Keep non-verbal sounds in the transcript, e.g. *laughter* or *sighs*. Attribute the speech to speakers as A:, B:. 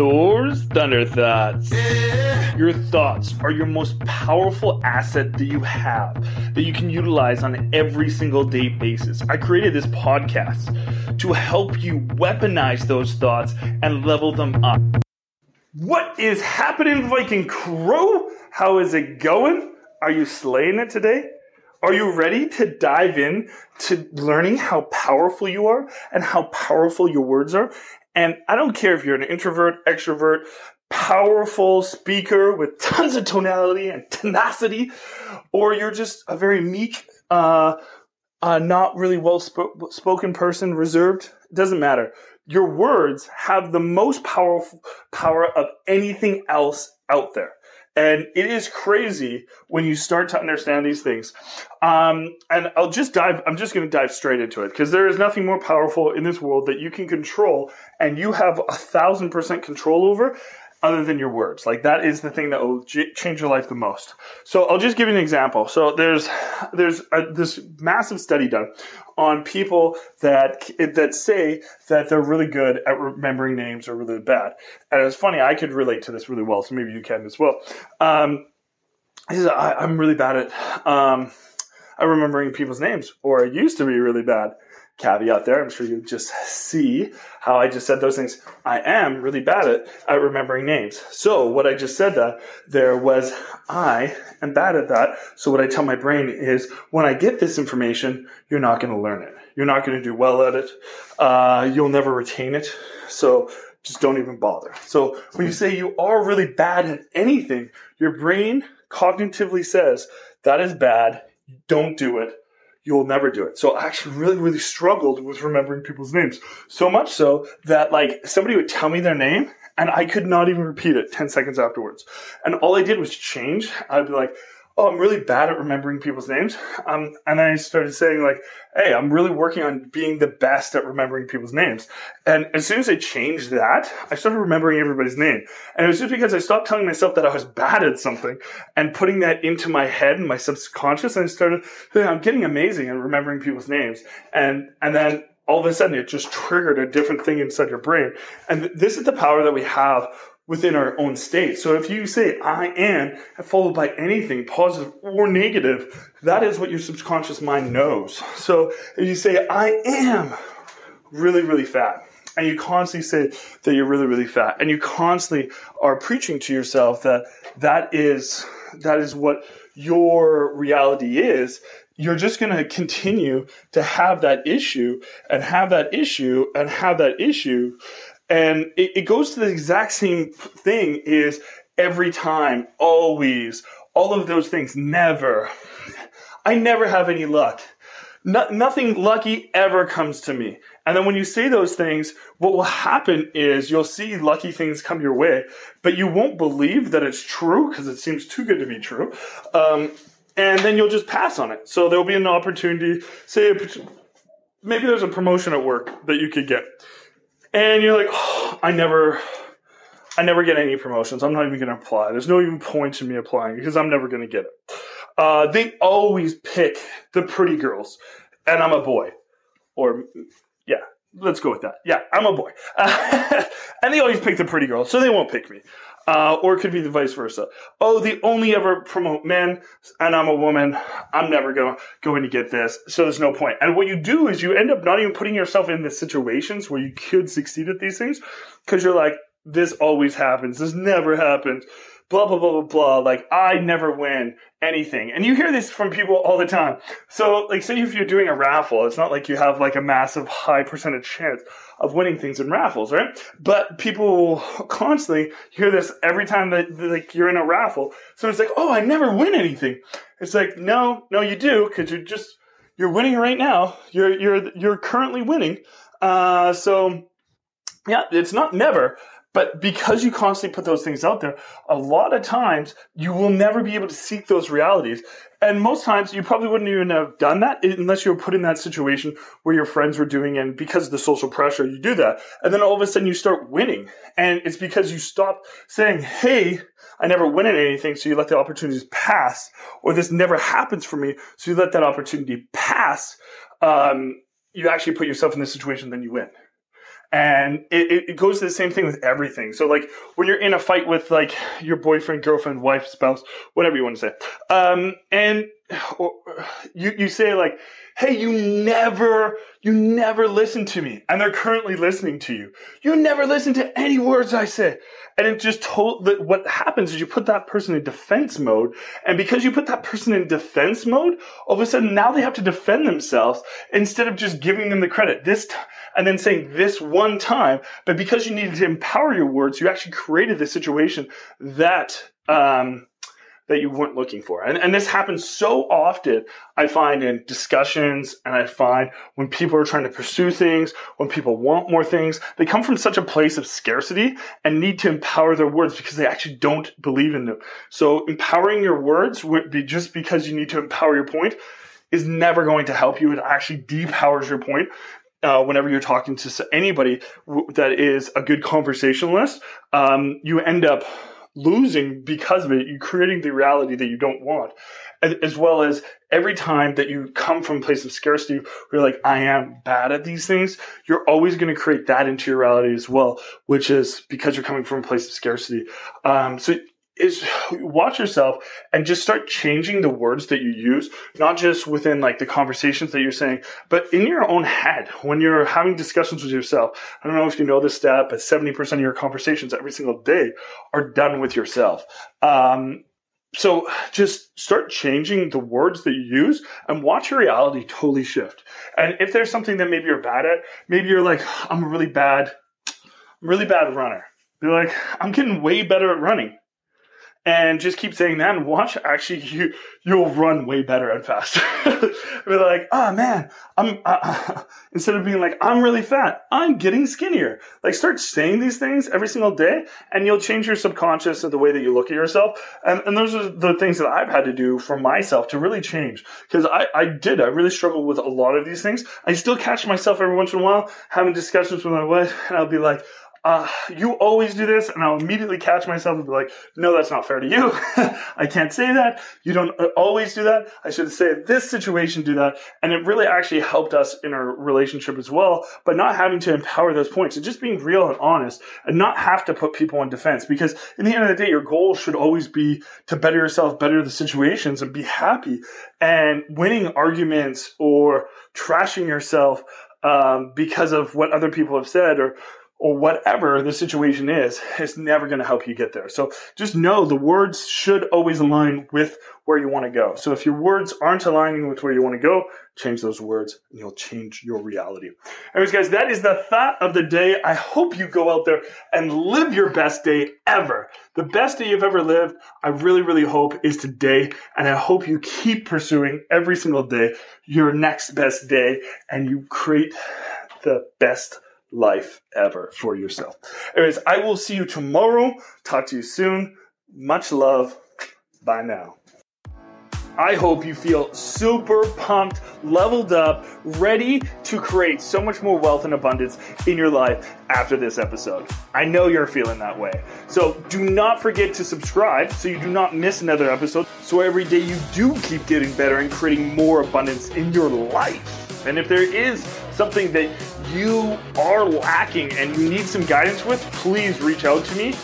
A: Thor's Thunder Thoughts. Your thoughts are your most powerful asset that you have that you can utilize on every single day basis. I created this podcast to help you weaponize those thoughts and level them up. What is happening, Viking Crow? How is it going? Are you slaying it today? Are you ready to dive in to learning how powerful you are and how powerful your words are? And I don't care if you're an introvert, extrovert, powerful speaker with tons of tonality and tenacity, or you're just a very meek, uh, uh, not really well sp- spoken person, reserved. It doesn't matter. Your words have the most powerful power of anything else out there. And it is crazy when you start to understand these things. Um, and I'll just dive, I'm just going to dive straight into it because there is nothing more powerful in this world that you can control and you have a thousand percent control over other than your words. Like that is the thing that will j- change your life the most. So I'll just give you an example. So there's there's a, this massive study done on people that that say that they're really good at remembering names or really bad. And it's funny, I could relate to this really well, so maybe you can as well. Um, I, am really bad at um, at remembering people's names, or I used to be really bad caveat there. I'm sure you just see how I just said those things. I am really bad at, at remembering names. So what I just said that there was I am bad at that. So what I tell my brain is when I get this information, you're not going to learn it. You're not going to do well at it. Uh, you'll never retain it. So just don't even bother. So when you say you are really bad at anything, your brain cognitively says that is bad. Don't do it you will never do it. So I actually really, really struggled with remembering people's names. So much so that like somebody would tell me their name and I could not even repeat it 10 seconds afterwards. And all I did was change. I'd be like, oh, I'm really bad at remembering people's names. Um, and then I started saying like, hey, I'm really working on being the best at remembering people's names. And as soon as I changed that, I started remembering everybody's name. And it was just because I stopped telling myself that I was bad at something and putting that into my head and my subconscious. And I started, hey, I'm getting amazing at remembering people's names. And, and then all of a sudden it just triggered a different thing inside your brain. And this is the power that we have within our own state. So if you say I am followed by anything positive or negative, that is what your subconscious mind knows. So if you say I am really, really fat, and you constantly say that you're really, really fat, and you constantly are preaching to yourself that that is that is what your reality is, you're just going to continue to have that issue and have that issue and have that issue and it, it goes to the exact same thing is every time, always, all of those things, never. I never have any luck. No, nothing lucky ever comes to me. And then when you say those things, what will happen is you'll see lucky things come your way, but you won't believe that it's true because it seems too good to be true. Um, and then you'll just pass on it. So there'll be an opportunity, say, maybe there's a promotion at work that you could get and you're like, oh, *sighs* I never, I never get any promotions. I'm not even going to apply. There's no even point in me applying because I'm never going to get it. Uh, they always pick the pretty girls, and I'm a boy, or yeah, let's go with that. Yeah, I'm a boy, uh, *laughs* and they always pick the pretty girls, so they won't pick me. Uh, or it could be the vice versa. Oh, they only ever promote men, and I'm a woman. I'm never going going to get this, so there's no point. And what you do is you end up not even putting yourself in the situations where you could succeed at these things, because you're like, this always happens. This never happens. Blah blah blah blah blah. Like I never win anything, and you hear this from people all the time. So, like, say if you're doing a raffle, it's not like you have like a massive high percentage chance of winning things in raffles, right? But people constantly hear this every time that like you're in a raffle. So it's like, oh, I never win anything. It's like, no, no, you do because you're just you're winning right now. You're you're you're currently winning. Uh, so yeah, it's not never, but because you constantly put those things out there, a lot of times you will never be able to seek those realities. And most times you probably wouldn't even have done that unless you were put in that situation where your friends were doing it. And because of the social pressure, you do that. And then all of a sudden you start winning. And it's because you stop saying, Hey, I never win at anything. So you let the opportunities pass or this never happens for me. So you let that opportunity pass. Um, you actually put yourself in this situation, then you win. And it, it goes to the same thing with everything. So like when you're in a fight with like your boyfriend, girlfriend, wife, spouse, whatever you want to say, um, and you, you say like, Hey, you never, you never listen to me. And they're currently listening to you. You never listen to any words I say. And it just told that what happens is you put that person in defense mode. And because you put that person in defense mode, all of a sudden now they have to defend themselves instead of just giving them the credit this time and then saying this one time. But because you needed to empower your words, you actually created this situation that, um, that you weren't looking for. And, and this happens so often, I find in discussions, and I find when people are trying to pursue things, when people want more things, they come from such a place of scarcity and need to empower their words because they actually don't believe in them. So empowering your words just because you need to empower your point is never going to help you. It actually depowers your point uh, whenever you're talking to anybody that is a good conversationalist, um, you end up losing because of it. You're creating the reality that you don't want. As well as every time that you come from a place of scarcity, where you're like, I am bad at these things, you're always going to create that into your reality as well, which is because you're coming from a place of scarcity. Um, so is watch yourself and just start changing the words that you use, not just within like the conversations that you're saying, but in your own head when you're having discussions with yourself. I don't know if you know this stat, but 70% of your conversations every single day are done with yourself. Um, so just start changing the words that you use and watch your reality totally shift. And if there's something that maybe you're bad at, maybe you're like, I'm a really bad, I'm really bad runner. Be like, I'm getting way better at running and just keep saying that and watch actually *laughs* you you'll run way better and faster *laughs* be like oh man i'm *laughs* uh, uh, instead of being like i'm really fat. I'm getting skinnier. Like start saying these things every single day and you'll change your subconscious of the way that you look at yourself. And, and those are the things that i've had to do for myself to really change. Because I, I did. I really struggled with a lot of these things. I still catch myself every once in a while having discussions with my wife and i'll be like uh, you always do this, and I'll immediately catch myself and be like, no, that's not fair to you. *laughs* I can't say that. You don't uh, always do that. I should say this situation do that. And it really actually helped us in our relationship as well, but not having to empower those points and just being real and honest and not have to put people on defense because in the end of the day, your goal should always be to better yourself, better the situations and be happy and winning arguments or trashing yourself um, because of what other people have said or or whatever the situation is, is never going to help you get there. So just know the words should always align with where you want to go. So if your words aren't aligning with where you want to go, change those words and you'll change your reality. Anyways, guys, that is the thought of the day. I hope you go out there and live your best day ever. The best day you've ever lived, I really, really hope is today. And I hope you keep pursuing every single day your next best day and you create the best life ever for yourself. Anyways, I will see you tomorrow. Talk to you soon. Much love. Bye now. I hope you feel super pumped, leveled up, ready to create so much more wealth and abundance in your life after this episode. I know you're feeling that way. So do not forget to subscribe so you do not miss another episode. So every day you do keep getting better and creating more abundance in your life. And if there is something that you are lacking and you need some guidance with, please reach out to me